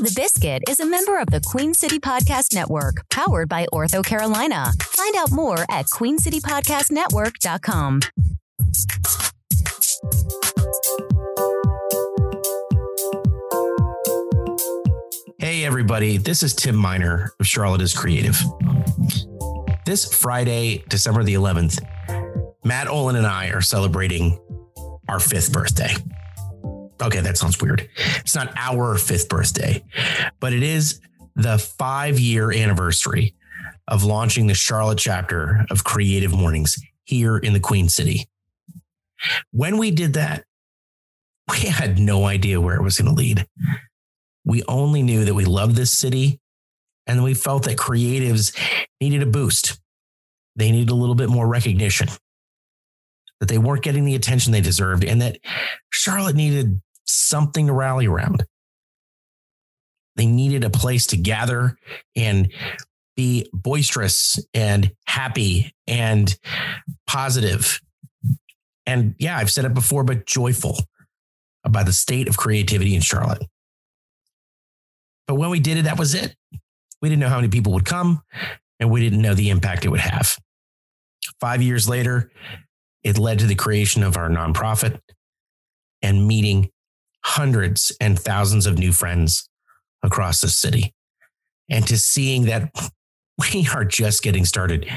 The Biscuit is a member of the Queen City Podcast Network, powered by OrthoCarolina. Find out more at queencitypodcastnetwork.com. Hey, everybody, this is Tim Miner of Charlotte is Creative. This Friday, December the 11th, Matt Olin and I are celebrating our fifth birthday. Okay, that sounds weird. It's not our fifth birthday, but it is the five year anniversary of launching the Charlotte chapter of Creative Mornings here in the Queen City. When we did that, we had no idea where it was going to lead. We only knew that we loved this city and we felt that creatives needed a boost. They needed a little bit more recognition, that they weren't getting the attention they deserved, and that Charlotte needed something to rally around. They needed a place to gather and be boisterous and happy and positive. And yeah, I've said it before, but joyful about the state of creativity in Charlotte. But when we did it, that was it. We didn't know how many people would come and we didn't know the impact it would have. Five years later, it led to the creation of our nonprofit and meeting hundreds and thousands of new friends across the city. And to seeing that we are just getting started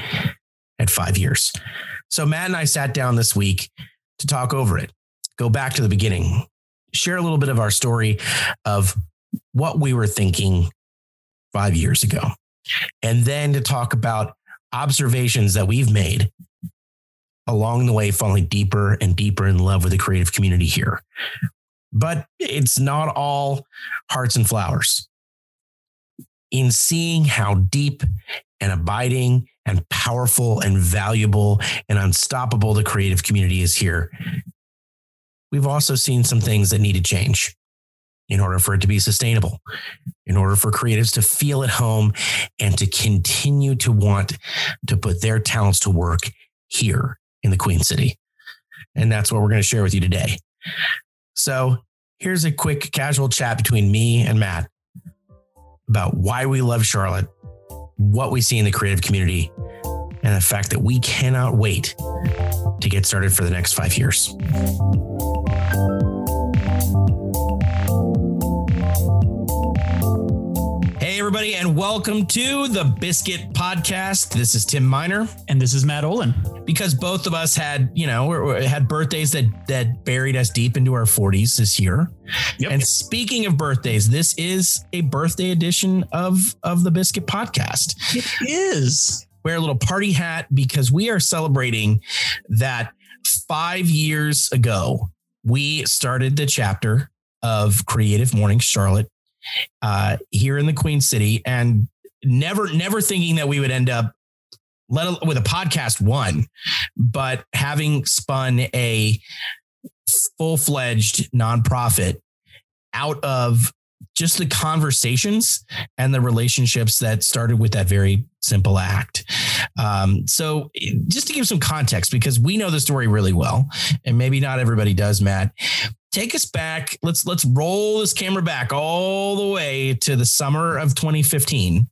at five years. So, Matt and I sat down this week to talk over it, go back to the beginning, share a little bit of our story of what we were thinking five years ago, and then to talk about observations that we've made along the way, falling deeper and deeper in love with the creative community here. But it's not all hearts and flowers. In seeing how deep and abiding and powerful and valuable and unstoppable the creative community is here, we've also seen some things that need to change in order for it to be sustainable, in order for creatives to feel at home and to continue to want to put their talents to work here in the Queen City. And that's what we're going to share with you today. So here's a quick casual chat between me and Matt about why we love Charlotte, what we see in the creative community, and the fact that we cannot wait to get started for the next five years. Everybody, and welcome to the Biscuit Podcast. This is Tim Miner. And this is Matt Olin. Because both of us had, you know, had birthdays that that buried us deep into our 40s this year. Yep. And speaking of birthdays, this is a birthday edition of of the Biscuit Podcast. It is. Wear a little party hat because we are celebrating that five years ago we started the chapter of Creative Morning Charlotte uh, here in the Queen City, and never never thinking that we would end up let with a podcast one, but having spun a full fledged nonprofit out of just the conversations and the relationships that started with that very simple act. Um, so, just to give some context, because we know the story really well, and maybe not everybody does, Matt. Take us back. Let's let's roll this camera back all the way to the summer of 2015,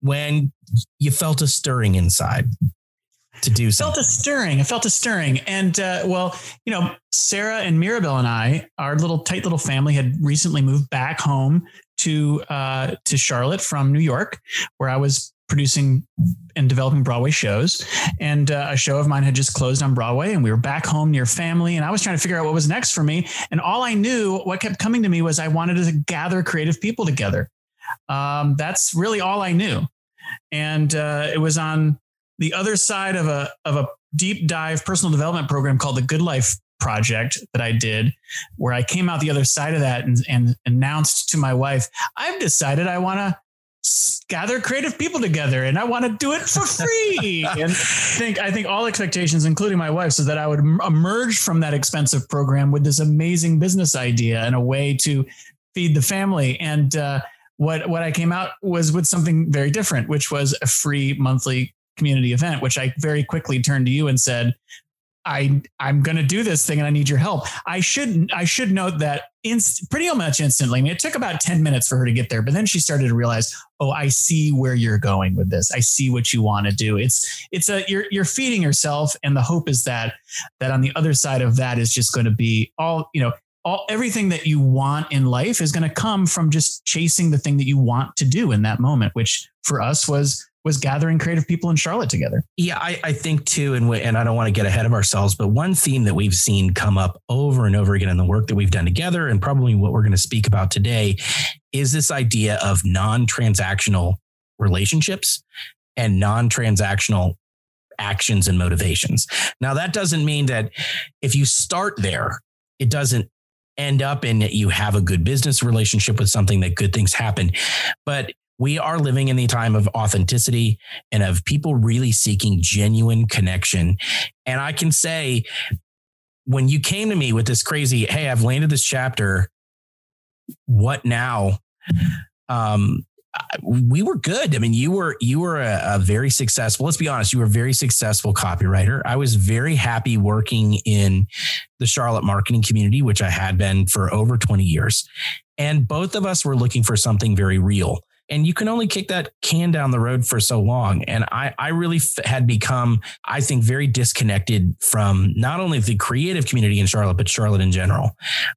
when you felt a stirring inside to do something. Felt a stirring. I felt a stirring. And uh, well, you know, Sarah and Mirabelle and I, our little tight little family, had recently moved back home to uh, to Charlotte from New York, where I was producing and developing Broadway shows. And uh, a show of mine had just closed on Broadway, and we were back home near family. And I was trying to figure out what was next for me. And all I knew, what kept coming to me, was I wanted to gather creative people together. Um, that's really all I knew. And uh, it was on the other side of a of a deep dive personal development program called the Good Life Project that I did, where I came out the other side of that and, and announced to my wife, I've decided I want to gather creative people together and I want to do it for free. and think I think all expectations, including my wife's, is that I would emerge from that expensive program with this amazing business idea and a way to feed the family. And uh, what what I came out was with something very different, which was a free monthly community event, which I very quickly turned to you and said, I I'm going to do this thing and I need your help. I should I should note that inst- pretty much instantly. I mean, it took about 10 minutes for her to get there, but then she started to realize, oh, I see where you're going with this. I see what you want to do. It's it's a you're you're feeding yourself, and the hope is that that on the other side of that is just going to be all you know. All, everything that you want in life is going to come from just chasing the thing that you want to do in that moment, which for us was was gathering creative people in Charlotte together. Yeah, I, I think too, and we, and I don't want to get ahead of ourselves, but one theme that we've seen come up over and over again in the work that we've done together, and probably what we're going to speak about today, is this idea of non-transactional relationships and non-transactional actions and motivations. Now, that doesn't mean that if you start there, it doesn't end up in that you have a good business relationship with something that good things happen. But we are living in the time of authenticity and of people really seeking genuine connection. And I can say, when you came to me with this crazy, hey, I've landed this chapter, what now? Um, we were good. I mean, you were you were a, a, very successful. Let's be honest, you were a very successful copywriter. I was very happy working in the Charlotte marketing community, which I had been for over twenty years, and both of us were looking for something very real and you can only kick that can down the road for so long. And i i really f- had become i think very disconnected from not only the creative community in charlotte but charlotte in general.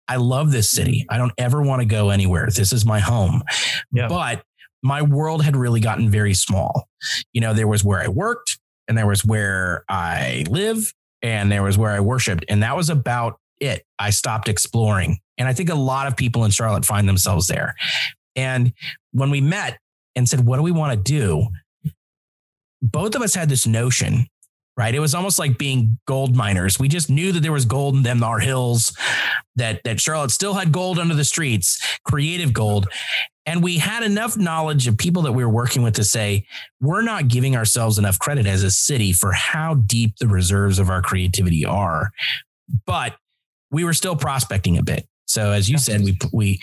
I love this city. Mm-hmm. I don't ever want to go anywhere. This is my home. Yeah. but my world had really gotten very small. You know there was where i worked and there was where i live and there was where i worshiped and that was about it. I stopped exploring. And I think a lot of people in Charlotte find themselves there. And when we met and said, what do we want to do? Both of us had this notion, right? It was almost like being gold miners. We just knew that there was gold in them, our hills, that, that Charlotte still had gold under the streets, creative gold. And we had enough knowledge of people that we were working with to say, we're not giving ourselves enough credit as a city for how deep the reserves of our creativity are. But we were still prospecting a bit. So as you said, we we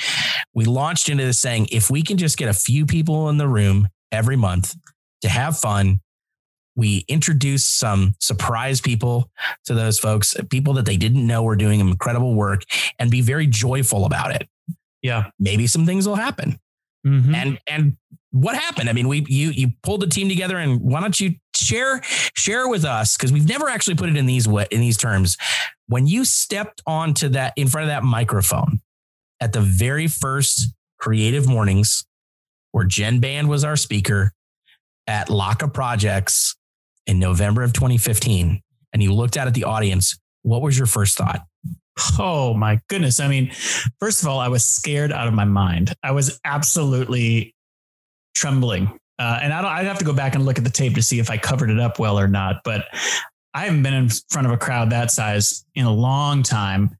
we launched into this saying if we can just get a few people in the room every month to have fun, we introduce some surprise people to those folks, people that they didn't know were doing incredible work, and be very joyful about it. Yeah, maybe some things will happen. Mm-hmm. And and what happened? I mean, we you you pulled the team together, and why don't you share share with us because we've never actually put it in these in these terms. When you stepped onto that in front of that microphone at the very first Creative Mornings, where Jen Band was our speaker at Laka Projects in November of 2015, and you looked out at the audience, what was your first thought? Oh my goodness. I mean, first of all, I was scared out of my mind. I was absolutely trembling. Uh, and I don't, I'd have to go back and look at the tape to see if I covered it up well or not. But I haven't been in front of a crowd that size in a long time.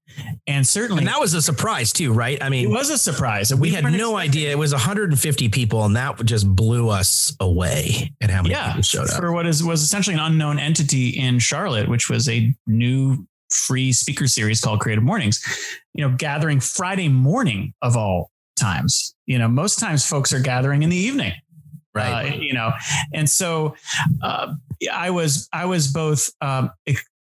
And certainly and that was a surprise too, right? I mean, it was a surprise. We, we had no idea. It was 150 people and that just blew us away at how many yeah, people showed up. For what is was essentially an unknown entity in Charlotte, which was a new free speaker series called Creative Mornings, you know, gathering Friday morning of all times. You know, most times folks are gathering in the evening. Right. Uh, you know, and so uh, I was I was both um,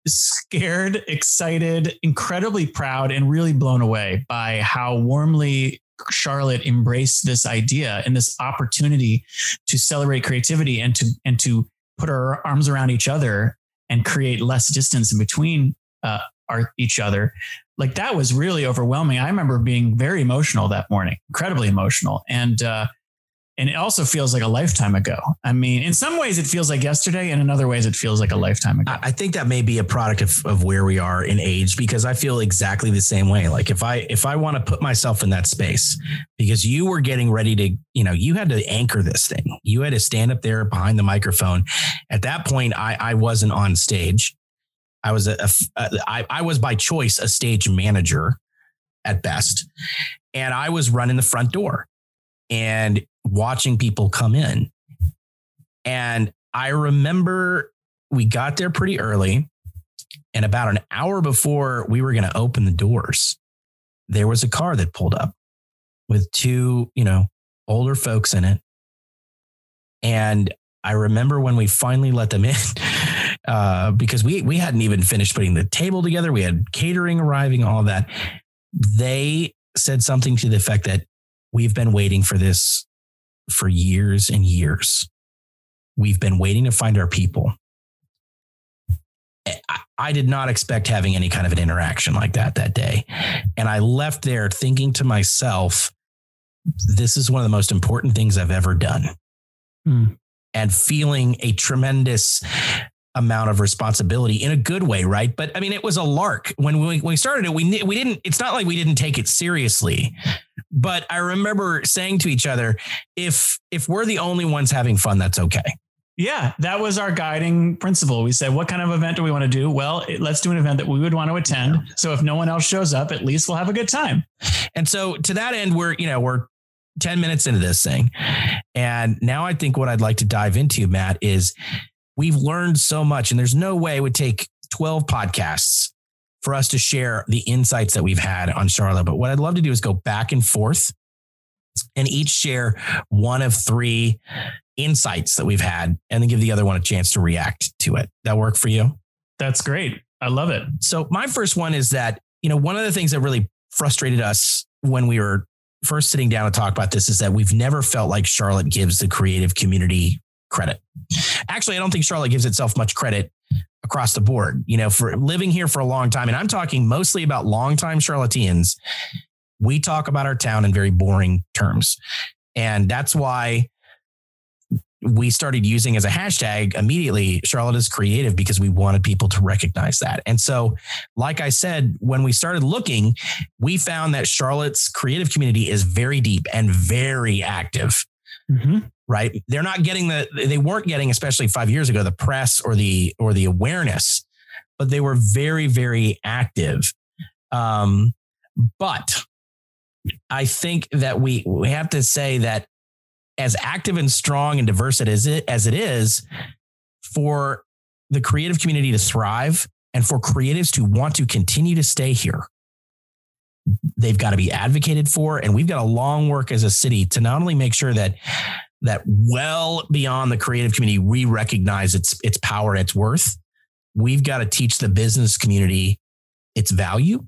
scared, excited, incredibly proud, and really blown away by how warmly Charlotte embraced this idea and this opportunity to celebrate creativity and to and to put our arms around each other and create less distance in between uh, our each other. Like that was really overwhelming. I remember being very emotional that morning, incredibly emotional, and uh, and it also feels like a lifetime ago. I mean, in some ways it feels like yesterday, and in other ways it feels like a lifetime ago. I think that may be a product of, of where we are in age because I feel exactly the same way. Like if I if I want to put myself in that space, because you were getting ready to, you know, you had to anchor this thing. You had to stand up there behind the microphone. At that point, I I wasn't on stage. I was a, a I, I was by choice a stage manager at best, and I was running the front door and watching people come in. And I remember we got there pretty early. And about an hour before we were going to open the doors, there was a car that pulled up with two, you know, older folks in it. And I remember when we finally let them in, uh, because we we hadn't even finished putting the table together. We had catering arriving, all that. They said something to the effect that we've been waiting for this for years and years. We've been waiting to find our people. I did not expect having any kind of an interaction like that that day. And I left there thinking to myself, this is one of the most important things I've ever done. Mm. And feeling a tremendous amount of responsibility in a good way, right? But I mean, it was a lark when we, when we started it. We we didn't. It's not like we didn't take it seriously. But I remember saying to each other, if if we're the only ones having fun, that's okay. Yeah, that was our guiding principle. We said, what kind of event do we want to do? Well, let's do an event that we would want to attend. So if no one else shows up, at least we'll have a good time. And so to that end, we're, you know, we're 10 minutes into this thing. And now I think what I'd like to dive into, Matt, is we've learned so much, and there's no way it would take 12 podcasts for us to share the insights that we've had on Charlotte. But what I'd love to do is go back and forth and each share one of three insights that we've had and then give the other one a chance to react to it. That work for you? That's great. I love it. So my first one is that, you know, one of the things that really frustrated us when we were first sitting down to talk about this is that we've never felt like Charlotte gives the creative community credit. Actually, I don't think Charlotte gives itself much credit across the board. You know, for living here for a long time, and I'm talking mostly about longtime Charlotteans, we talk about our town in very boring terms. And that's why we started using as a hashtag immediately Charlotte is creative because we wanted people to recognize that. And so, like I said, when we started looking, we found that Charlotte's creative community is very deep and very active. Mm-hmm. Right. They're not getting the, they weren't getting, especially five years ago, the press or the, or the awareness, but they were very, very active. Um, but I think that we, we have to say that as active and strong and diverse as it, as it is, for the creative community to thrive and for creatives to want to continue to stay here, they've got to be advocated for. And we've got a long work as a city to not only make sure that that well beyond the creative community, we recognize its its power, its worth. We've got to teach the business community its value.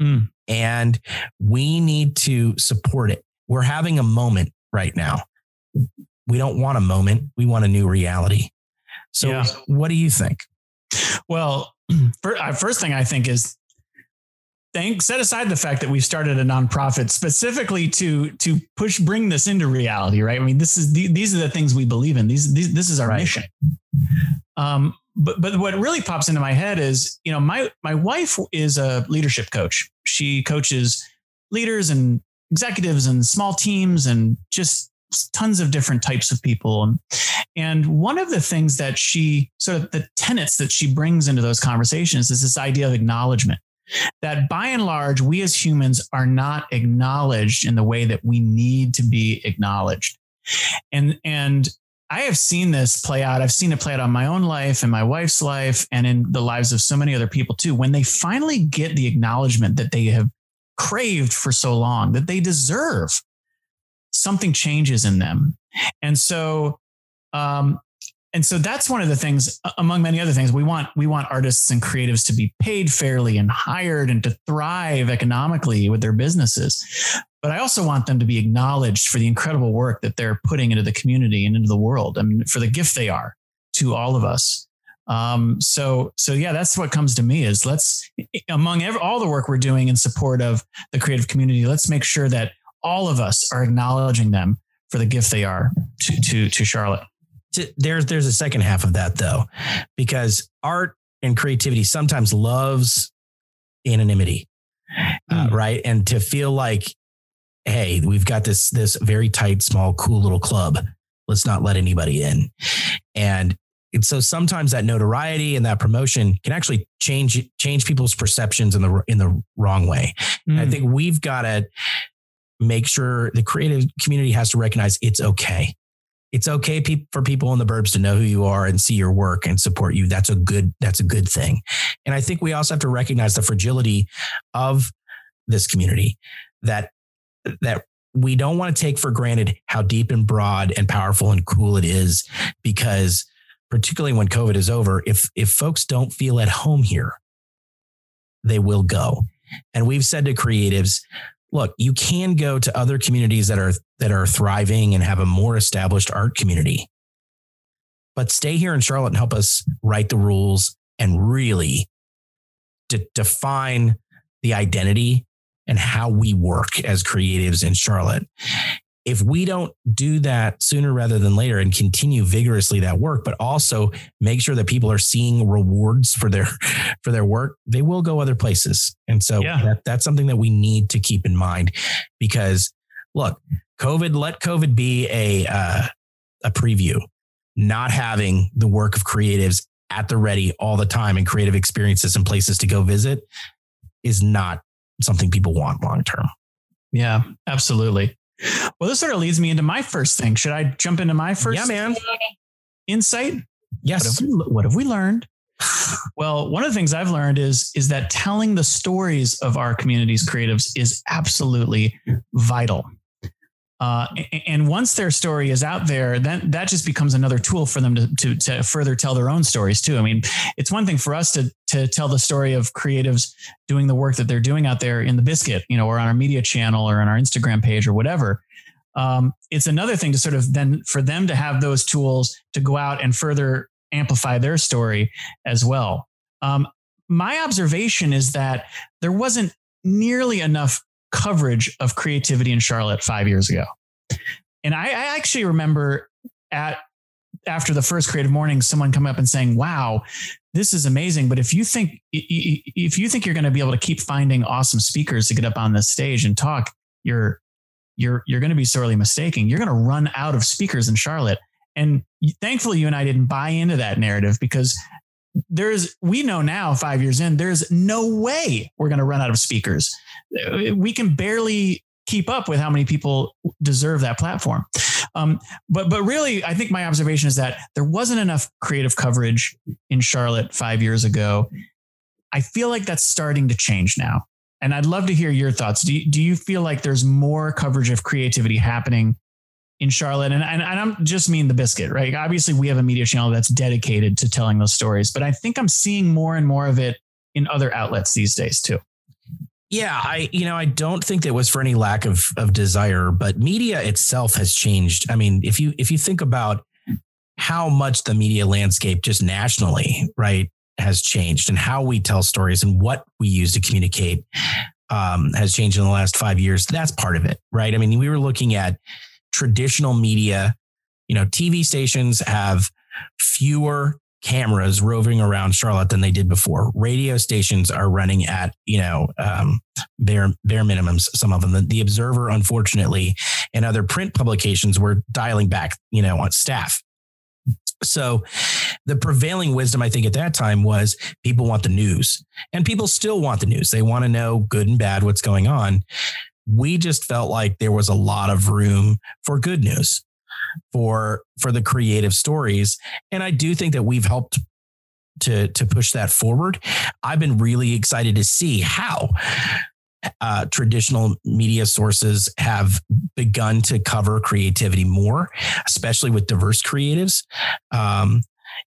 Mm. And we need to support it. We're having a moment right now we don't want a moment. We want a new reality. So, yeah. what do you think? Well, uh, first thing I think is thank set aside the fact that we've started a nonprofit specifically to to push bring this into reality right i mean this is the, these are the things we believe in these, these this is our right. mission um but but what really pops into my head is you know my my wife is a leadership coach she coaches leaders and executives and small teams and just tons of different types of people. And one of the things that she sort of the tenets that she brings into those conversations is this idea of acknowledgement. That by and large, we as humans are not acknowledged in the way that we need to be acknowledged. And, and I have seen this play out. I've seen it play out on my own life and my wife's life and in the lives of so many other people too. When they finally get the acknowledgement that they have craved for so long, that they deserve, something changes in them. And so, um, and so that's one of the things among many other things we want we want artists and creatives to be paid fairly and hired and to thrive economically with their businesses but i also want them to be acknowledged for the incredible work that they're putting into the community and into the world i mean for the gift they are to all of us um, so so yeah that's what comes to me is let's among all the work we're doing in support of the creative community let's make sure that all of us are acknowledging them for the gift they are to to to Charlotte. There's there's a second half of that though, because art and creativity sometimes loves anonymity, mm. uh, hmm. right? And to feel like, hey, we've got this this very tight, small, cool little club. Let's not let anybody in. And and so sometimes that notoriety and that promotion can actually change change people's perceptions in the in the wrong way. Mm. I hmm. think we've got to make sure the creative community has to recognize it's okay. It's okay pe- for people in the burbs to know who you are and see your work and support you. That's a good that's a good thing. And I think we also have to recognize the fragility of this community that that we don't want to take for granted how deep and broad and powerful and cool it is because particularly when covid is over if if folks don't feel at home here they will go and we've said to creatives look, you can go to other communities that are that are thriving and have a more established art community. But stay here in Charlotte and help us write the rules and really de- define the identity and how we work as creatives in Charlotte if we don't do that sooner rather than later and continue vigorously that work but also make sure that people are seeing rewards for their for their work they will go other places. And so yeah. that, that's something that we need to keep in mind because look covid let covid be a uh, a preview not having the work of creatives at the ready all the time and creative experiences and places to go visit is not something people want long term. Yeah absolutely well, this sort of leads me into my first thing. Should I jump into my first? Yeah, man. Insight. Yes. What have, we, what have we learned? well, one of the things I've learned is is that telling the stories of our community's creatives is absolutely vital. Uh, and once their story is out there, then that just becomes another tool for them to, to, to further tell their own stories too. I mean, it's one thing for us to to tell the story of creatives doing the work that they're doing out there in the biscuit, you know, or on our media channel or on our Instagram page or whatever. Um, it's another thing to sort of then for them to have those tools to go out and further amplify their story as well. Um, my observation is that there wasn't nearly enough coverage of creativity in Charlotte five years ago. And I, I actually remember at after the first creative morning, someone coming up and saying, "Wow, this is amazing." But if you think if you think you're going to be able to keep finding awesome speakers to get up on this stage and talk, you're you're you're going to be sorely mistaken. You're going to run out of speakers in Charlotte. And thankfully, you and I didn't buy into that narrative because there's we know now five years in there's no way we're going to run out of speakers. We can barely keep up with how many people deserve that platform. Um, but but really i think my observation is that there wasn't enough creative coverage in charlotte five years ago. I feel like that's starting to change now. And i'd love to hear your thoughts. Do you, do you feel like there's more coverage of creativity happening in Charlotte. And, and, I'm just mean the biscuit, right? Obviously, we have a media channel that's dedicated to telling those stories, but I think I'm seeing more and more of it in other outlets these days too. Yeah, I you know I don't think that was for any lack of of desire, but media itself has changed. I mean, if you if you think about how much the media landscape just nationally, right, has changed and how we tell stories and what we use to communicate um, has changed in the last five years. That's part of it, right? I mean, we were looking at traditional media, you know, TV stations have fewer cameras roving around Charlotte than they did before. Radio stations are running at, you know, um, bare, bare minimums, some of them. The, the Observer, unfortunately, and other print publications were dialing back, you know, on staff. So the prevailing wisdom, I think, at that time was people want the news and people still want the news. They want to know good and bad what's going on we just felt like there was a lot of room for good news for for the creative stories and i do think that we've helped to to push that forward i've been really excited to see how uh, traditional media sources have begun to cover creativity more, especially with diverse creatives. Um,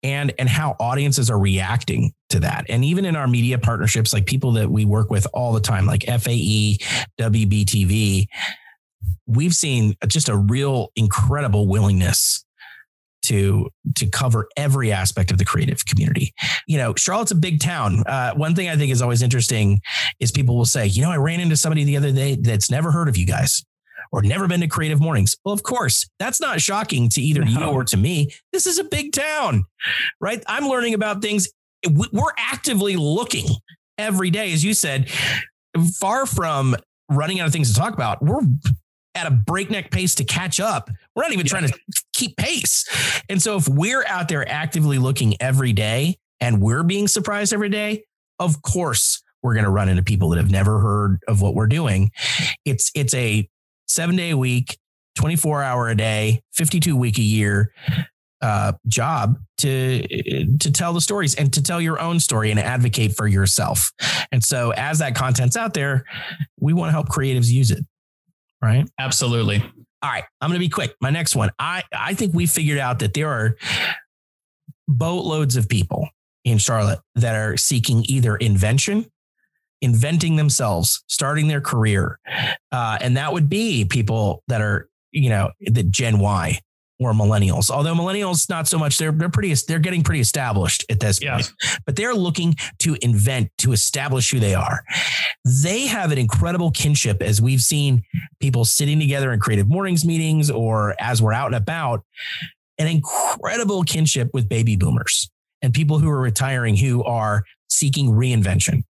and and how audiences are reacting to that. And even in our media partnerships, like people that we work with all the time, like FAE, WBTV, we've seen just a real incredible willingness to to cover every aspect of the creative community. You know, Charlotte's a big town. Uh, one thing I think is always interesting is people will say, you know, I ran into somebody the other day that's never heard of you guys or never been to creative mornings. Well, of course, that's not shocking to either no. you or to me. This is a big town, right? I'm learning about things. We're actively looking every day, as you said, far from running out of things to talk about. We're at a breakneck pace to catch up. We're not even yeah. trying to keep pace. And so if we're out there actively looking every day and we're being surprised every day, of course we're going to run into people that have never heard of what we're doing. It's it's a seven day a week, 24 hour a day, 52 week a year uh, job to to tell the stories and to tell your own story and advocate for yourself. And so as that content's out there, we want to help creatives use it. Right? Absolutely. All right, I'm going to be quick. My next one. I I think we figured out that there are boatloads of people in Charlotte that are seeking either invention inventing themselves, starting their career. Uh, and that would be people that are, you know, the Gen Y or millennials. Although millennials, not so much. They're they're pretty they're getting pretty established at this Yeah. point. But they're looking to invent, to establish who they are. They have an incredible kinship as we've seen people sitting together in creative mornings meetings or as we're out and about, an incredible kinship with baby boomers and people who are retiring who are seeking reinvention.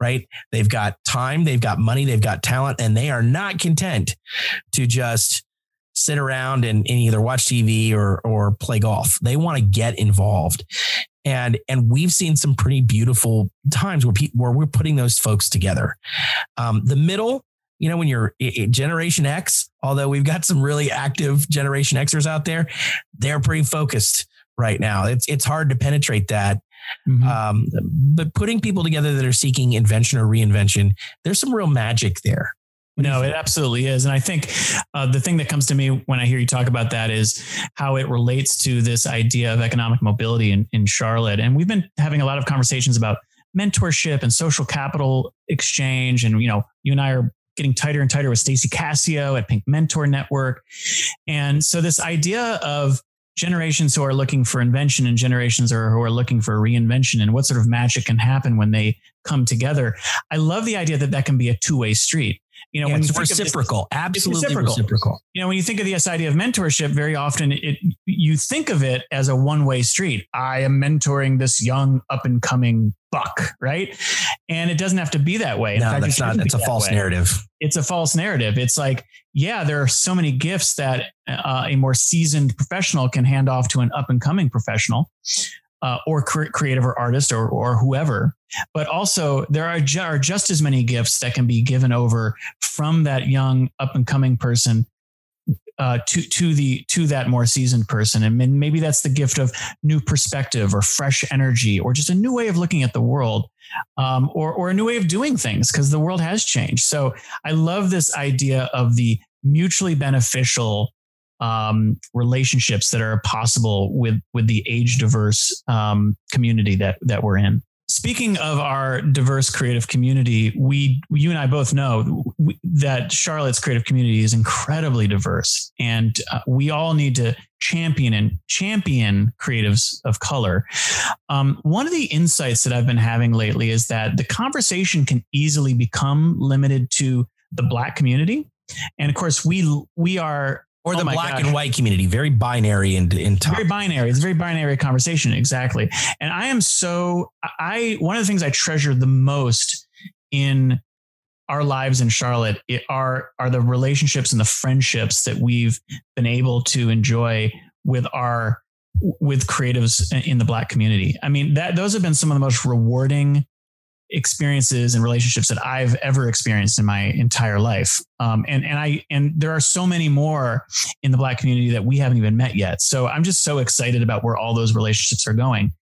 Right. They've got time, they've got money, they've got talent, and they are not content to just sit around and, and either watch TV or or play golf. They want to get involved. And and we've seen some pretty beautiful times where people where we're putting those folks together. Um, the middle, you know, when you're Generation X, although we've got some really active Generation Xers out there, they're pretty focused right now. It's it's hard to penetrate that. Mhm. Um, but putting people together that are seeking invention or reinvention, there's some real magic there. What do you No, it absolutely is. And I think uh, the thing that comes to me when I hear you talk about that is how it relates to this idea of economic mobility in, in Charlotte. And we've been having a lot of conversations about mentorship and social capital exchange. And, you know, you and I are getting tighter and tighter with Stacy Cassio at Pink Mentor Network. And so this idea of generations who are looking for invention and generations are, who are looking for reinvention and what sort of magic can happen when they come together. I love the idea that that can be a two-way street. You know, Yeah, when it's of this- reciprocal, absolutely reciprocal. reciprocal. you know, when you think of this idea of mentorship, very often it you think of it as a one-way street. I am mentoring this young up and coming buck, right? And it doesn't have to be that way. In No, fact, that's not. That's a that false way. narrative. It's a false narrative. It's like, yeah, there are so many gifts that uh, a more seasoned professional can hand off to an up and coming professional. Uh, or cre- creative or artist or, or whoever, but also there are, ju- are just as many gifts that can be given over from that young up and coming person uh, to to the to that more seasoned person, and maybe that's the gift of new perspective or fresh energy or just a new way of looking at the world, um, or or a new way of doing things because the world has changed. So I love this idea of the mutually beneficial um, relationships that are possible with with the age diverse um, community that that we're in. Speaking of our diverse creative community, we you and I both know that Charlotte's creative community is incredibly diverse, and uh, we all need to champion and champion creatives of color. Um, one of the insights that I've been having lately is that the conversation can easily become limited to the Black community, and of course we we are Or Oh the my black gosh. and white community, very binary in in top. very binary. It's a very binary conversation. Exactly. And I am so I one of the things I treasure the most in our lives in Charlotte it are are the relationships and the friendships that we've been able to enjoy with our with creatives in the black community. I mean that those have been some of the most rewarding experiences and relationships that I've ever experienced in my entire life. Um, and and I and there are so many more in the black community that we haven't even met yet. So I'm just so excited about where all those relationships are going.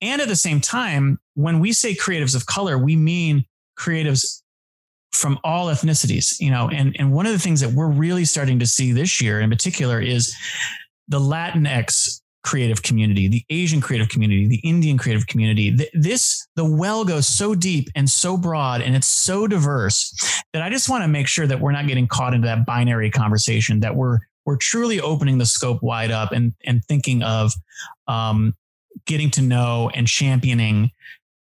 And at the same time, when we say creatives of color, we mean creatives from all ethnicities, you know, and, and one of the things that we're really starting to see this year in particular is the Latinx creative community, the Asian creative community, the Indian creative community. This, the well goes so deep and so broad and it's so diverse that I just want to make sure that we're not getting caught into that binary conversation, that we're, we're truly opening the scope wide up and, and thinking of um, getting to know and championing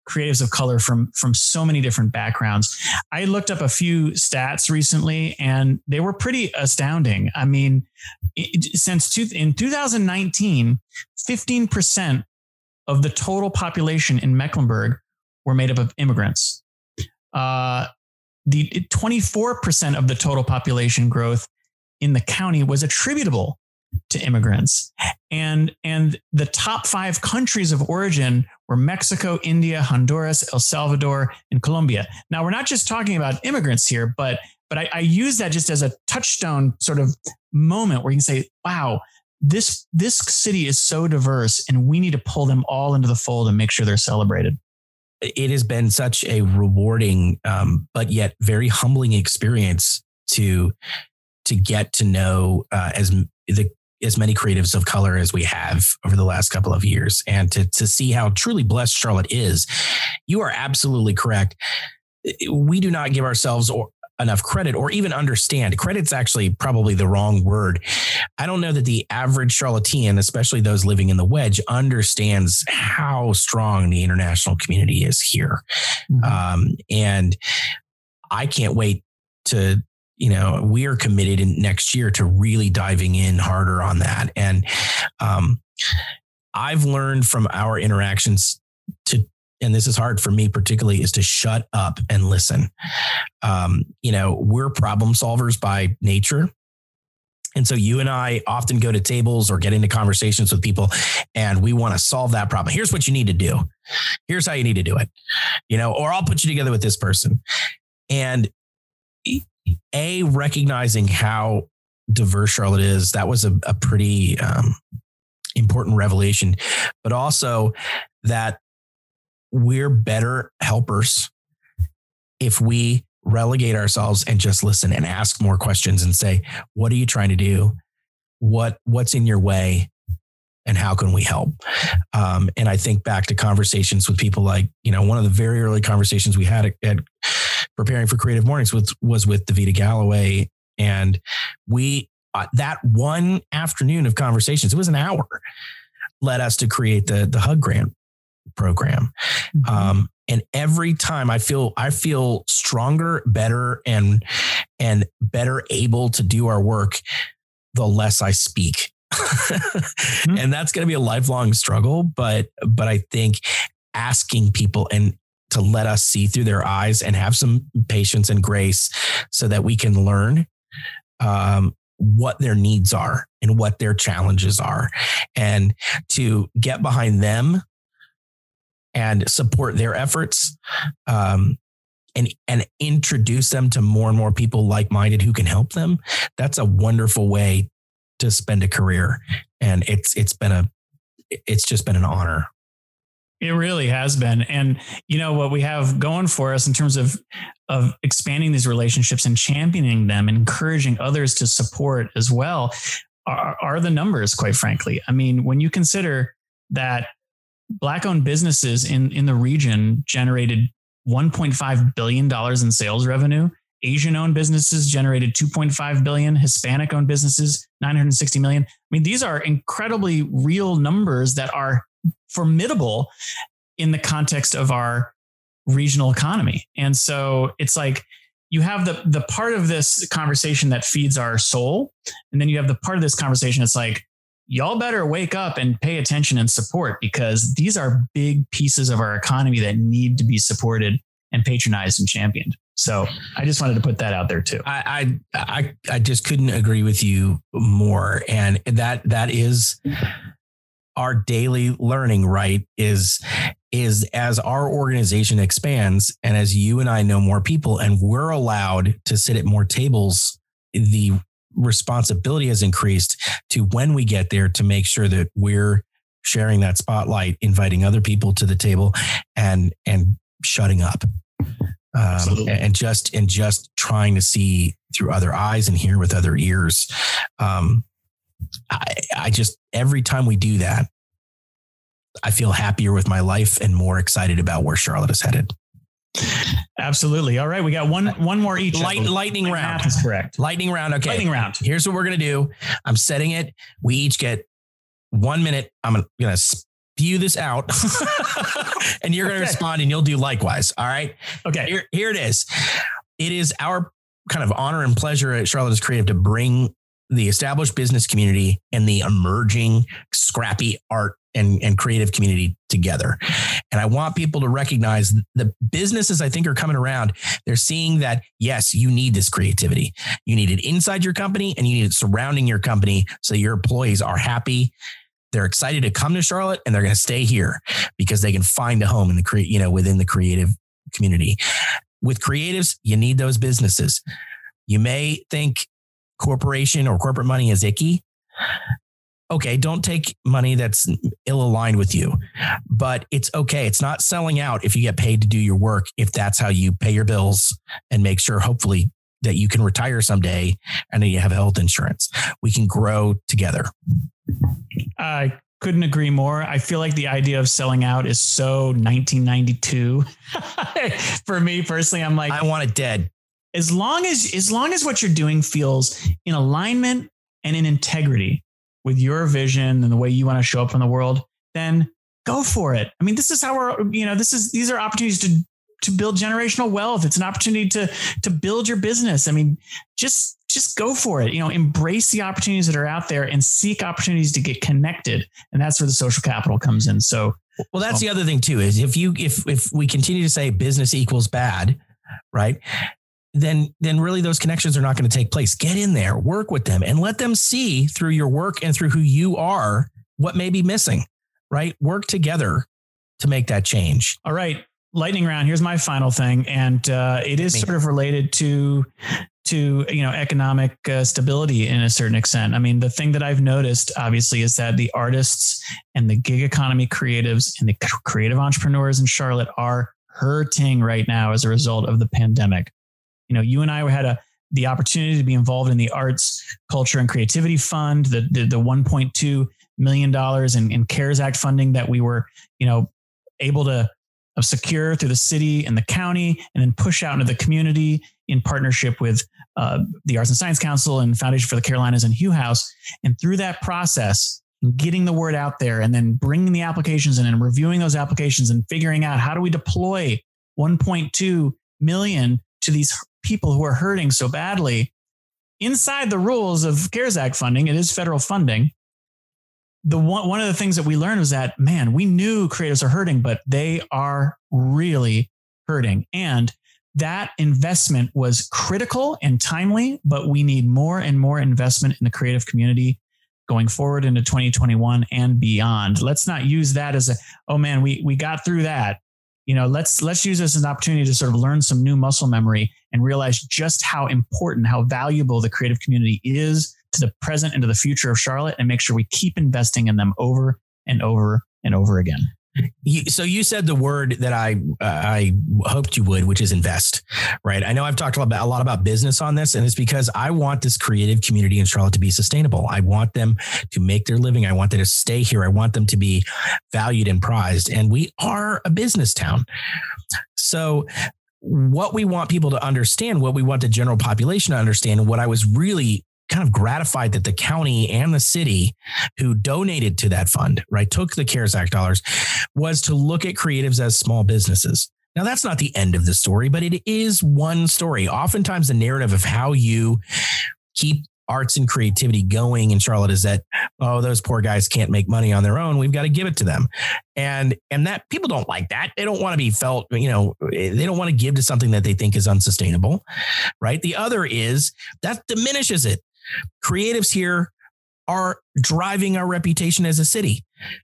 creatives of color from from so many different backgrounds. I looked up a few stats recently and they were pretty astounding. I mean, since two, in 2019, 15% of the total population in Mecklenburg were made up of immigrants. Uh, the 24% of the total population growth in the county was attributable to immigrants. And, and the top five countries of origin were Mexico, India, Honduras, El Salvador, and Colombia. Now, we're not just talking about immigrants here, but but I, I use that just as a touchstone sort of moment where you can say, wow, this this city is so diverse and we need to pull them all into the fold and make sure they're celebrated. it has been such a rewarding um, but yet very humbling experience to to get to know uh, as the as many creatives of color as we have over the last couple of years and to to see how truly blessed Charlotte is. You are absolutely correct. we do not give ourselves or enough credit or even understand. Credit's actually probably the wrong word. I don't know that the average Charlottean, especially those living in the wedge, understands how strong the international community is here. Mm-hmm. Um, and I can't wait to you know we are committed in next year to really diving in harder on that and um, i've learned from our interactions to and this is hard for me particularly is to shut up and listen um, you know we're problem solvers by nature and so you and I often go to tables or get into conversations with people and we want to solve that problem. Here's what you need to do. Here's how you need to do it. You know, or I'll put you together with this person. And a recognizing how diverse Charlotte is, that was a, a pretty um, important revelation, but also that we're better helpers if we relegate ourselves and just listen and ask more questions and say, what are you trying to do? What what's in your way? And how can we help? Um, and I think back to conversations with people like, you know, one of the very early conversations we had at, at preparing for Creative Mornings was, was with Davita Galloway. And we, uh, that one afternoon of conversations, it was an hour, led us to create the, the HUG Grant program. Mm-hmm. Um, and every time I feel I feel stronger, better, and and better able to do our work, the less I speak. Mm-hmm. And that's going to be a lifelong struggle, but but I think asking people and to let us see through their eyes and have some patience and grace so that we can learn um, what their needs are and what their challenges are and to get behind them and support their efforts um, and and introduce them to more and more people like-minded who can help them that's a wonderful way to spend a career. And it's it's been a it's just been an honor. It really has been. And you know what we have going for us in terms of of expanding these relationships and championing them and encouraging others to support as well are, are the numbers quite frankly. I mean when you consider that black owned businesses in in the region generated 1.5 billion dollars in sales revenue. Asian owned businesses generated 2.5 billion, Hispanic owned businesses 960 million. I mean, these are incredibly real numbers that are formidable in the context of our regional economy. And so it's like you have the the part of this conversation that feeds our soul, and then you have the part of this conversation that's like, y'all better wake up and pay attention and support because these are big pieces of our economy that need to be supported and patronized and championed. So I just wanted to put that out there too. I I I, just couldn't agree with you more. And that that is our daily learning, right? Is is as our organization expands and as you and I know more people and we're allowed to sit at more tables, the responsibility has increased to when we get there to make sure that we're sharing that spotlight, inviting other people to the table and and shutting up. Um, and just and just trying to see through other eyes and hear with other ears. Um, I, I just every time we do that, I feel happier with my life and more excited about where Charlotte is headed. Absolutely. All right, we got one one more each. Light, lightning round. That's correct. Lightning round. Okay. Lightning round. Here's what we're gonna do. I'm setting it. We each get one minute. I'm gonna, gonna this out, and you're gonna okay. respond, and you'll do likewise. All right. Okay. Here, here it is. It is our kind of honor and pleasure at Charlotte is Creative to bring the established business community and the emerging scrappy art and, and creative community together. And I want people to recognize the businesses I think are coming around. They're seeing that, yes, you need this creativity. You need it inside your company and you need it surrounding your company so your employees are happy. They're excited to come to Charlotte and they're going to stay here because they can find a home in the create, you know, within the creative community. With creatives, you need those businesses. You may think corporation or corporate money is icky okay, don't take money that's ill aligned with you, but it's okay. It's not selling out if you get paid to do your work, if that's how you pay your bills and make sure, hopefully, that you can retire someday and that you have health insurance. We can grow together. I couldn't agree more. I feel like the idea of selling out is so 1992. For me personally, I'm like, I want it dead. As long as as long as what you're doing feels in alignment and in integrity with your vision and the way you want to show up in the world, then go for it. I mean, this is how we're, you know, this is these are opportunities to to build generational wealth. It's an opportunity to to build your business. I mean, just just go for it. You know, embrace the opportunities that are out there and seek opportunities to get connected. And that's where the social capital comes in. So, well, that's the other thing too is if you if if we continue to say business equals bad, right? Then then really those connections are not going to take place. Get in there, work with them, and let them see through your work and through who you are what may be missing. Right? Work together to make that change. All right lightning round here's my final thing. And uh, it is sort of related to to you know economic uh, stability in a certain extent. I mean the thing that i've noticed obviously is that the artists and the gig economy creatives and the creative entrepreneurs in charlotte are hurting right now as a result of the pandemic. You know you and i had a the opportunity to be involved in the arts culture and creativity fund the the, the 1.2 million dollars in, in cares act funding that we were you know able to of secure through the city and the county, and then push out into the community in partnership with uh, the Arts and Science Council and Foundation for the Carolinas and Hugh House. And through that process, getting the word out there and then bringing the applications in and reviewing those applications and figuring out how do we deploy 1.2 million to these people who are hurting so badly inside the rules of CARES Act funding. It is federal funding the one one of the things that we learned was that man, we knew creatives are hurting, but they are really hurting. And that investment was critical and timely, but we need more and more investment in the creative community going forward into 2021 and beyond. Let's not use that as a oh man, we we got through that. You know, let's let's use this as an opportunity to sort of learn some new muscle memory and realize just how important, how valuable the creative community is to the present and to the future of Charlotte and make sure we keep investing in them over and over and over again. So you said the word that I uh, I hoped you would, which is invest, right? I know I've talked a lot, about, a lot about business on this, and it's because I want this creative community in Charlotte to be sustainable. I want them to make their living. I want them to stay here. I want them to be valued and prized. And we are a business town, so what we want people to understand, what we want the general population to understand, and what I was really kind of gratified that the county and the city who donated to that fund, right, took the CARES Act dollars, was to look at creatives as small businesses. Now, that's not the end of the story, but it is one story. Oftentimes, the narrative of how you keep arts and creativity going in Charlotte is that oh those poor guys can't make money on their own. We've got to give it to them. And and that people don't like that. They don't want to be felt you know they don't want to give to something that they think is unsustainable right? The other is that diminishes it Creatives here are driving our reputation as a city.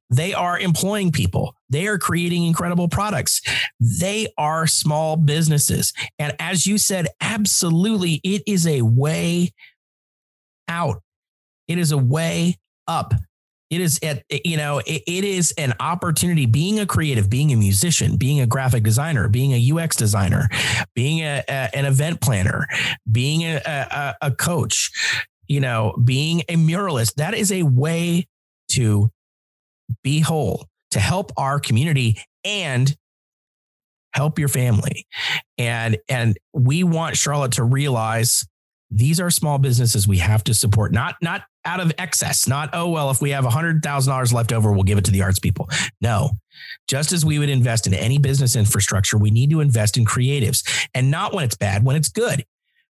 They are employing people. They are creating incredible products. They are small businesses. And as you said, absolutely, it is a way out. It is a way up. It is at, you know, it, it is an opportunity being a creative, being a musician, being a graphic designer, being a UX designer, being a, a an event planner, being a, a, a coach, you know, being a muralist, that is a way to be whole, to help our community and help your family. And and we want Charlotte to realize these are small businesses we have to support, not not out of excess, not oh well, if we have hundred thousand dollars left over, we'll give it to the arts people. No, just as we would invest in any business infrastructure, we need to invest in creatives, and not when it's bad, when it's good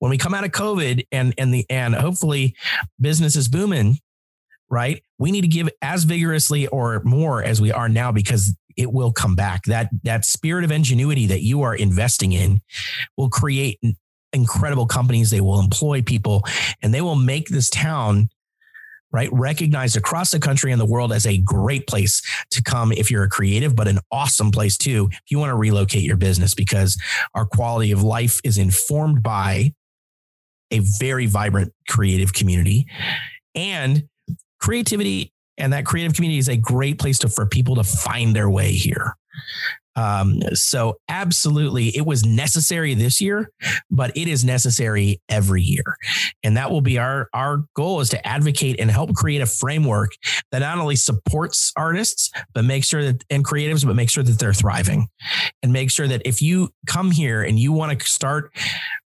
when we come out of COVID and and the and hopefully business is booming, right? We need to give as vigorously or more as we are now because it will come back. That that spirit of ingenuity that you are investing in will create incredible companies. They will employ people and they will make this town right recognized across the country and the world as a great place to come if you're a creative but an awesome place too if you want to relocate your business because our quality of life is informed by a very vibrant creative community. And creativity and that creative community is a great place to, for people to find their way here. Um, so absolutely, it was necessary this year, but it is necessary every year, and that will be our our goal is to advocate and help create a framework that not only supports artists but make sure that and creatives, but make sure that they're thriving, and make sure that if you come here and you want to start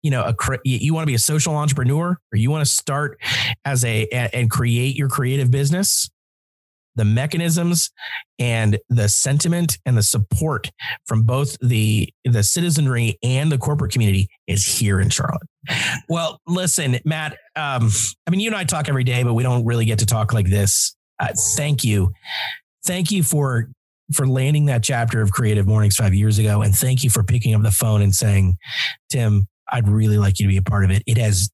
you know a you want to be a social entrepreneur or you want to start as a and create your creative business the mechanisms and the sentiment and the support from both the the citizenry and the corporate community is here in Charlotte. Well, listen, Matt. Um, I mean, you and I talk every day, but we don't really get to talk like this. Uh, thank you, thank you for for landing that chapter of Creative Mornings five years ago, and thank you for picking up the phone and saying, Tim, I'd really like you to be a part of it. It has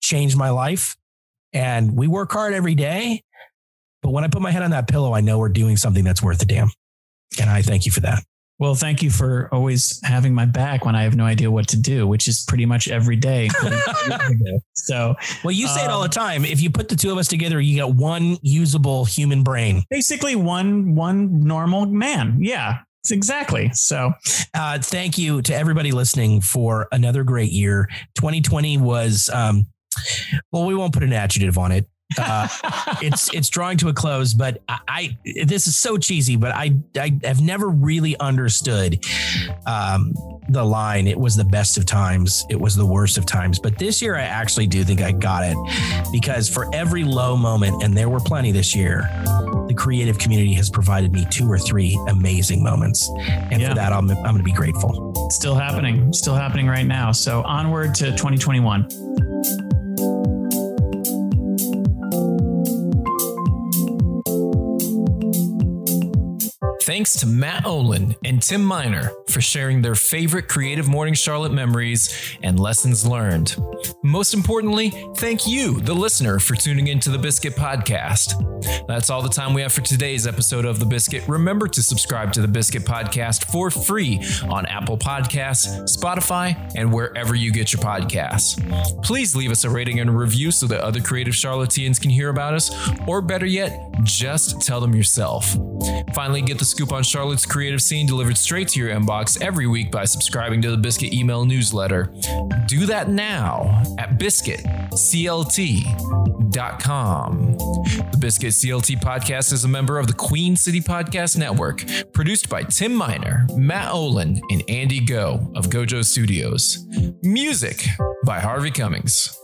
changed my life, and we work hard every day but when I put my head on that pillow, I know we're doing something that's worth a damn. And I thank you for that. Well, thank you for always having my back when I have no idea what to do, which is pretty much every day. so, well, you say um, it all the um, time. If you put the two of us together, you get one usable human brain. Basically, one one normal man. Yeah, Exactly. So, uh, thank you to everybody listening for another great year. 2020 was, um, well, we won't put an adjective on it. Uh, it's it's drawing to a close, but I, I, this is so cheesy, but I I have never really understood um, the line. It was the best of times. It was the worst of times. But this year, I actually do think I got it because for every low moment, and there were plenty this year, the creative community has provided me two or three amazing moments, and yeah. for that, I'm I'm going to be grateful. Still happening, still happening right now. So onward to 2021. Thanks to Matt Olin and Tim Miner for sharing their favorite Creative Morning Charlotte memories and lessons learned. Most importantly, thank you, the listener, for tuning into the Biscuit Podcast. That's all the time we have for today's episode of The Biscuit. Remember to subscribe to the Biscuit Podcast for free on Apple Podcasts, Spotify, and wherever you get your podcasts. Please leave us a rating and a review so that other creative Charlotteans can hear about us, or better yet, just tell them yourself. Finally, get the scoop on Charlotte's creative scene delivered straight to your inbox every week by subscribing to the Biscuit email newsletter. Do that now at biscuitclt.com. The Biscuit CLT podcast is a member of the Queen City Podcast Network, produced by Tim Miner, Matt Olin, and Andy Go of Gojo Studios. Music by Harvey Cummings.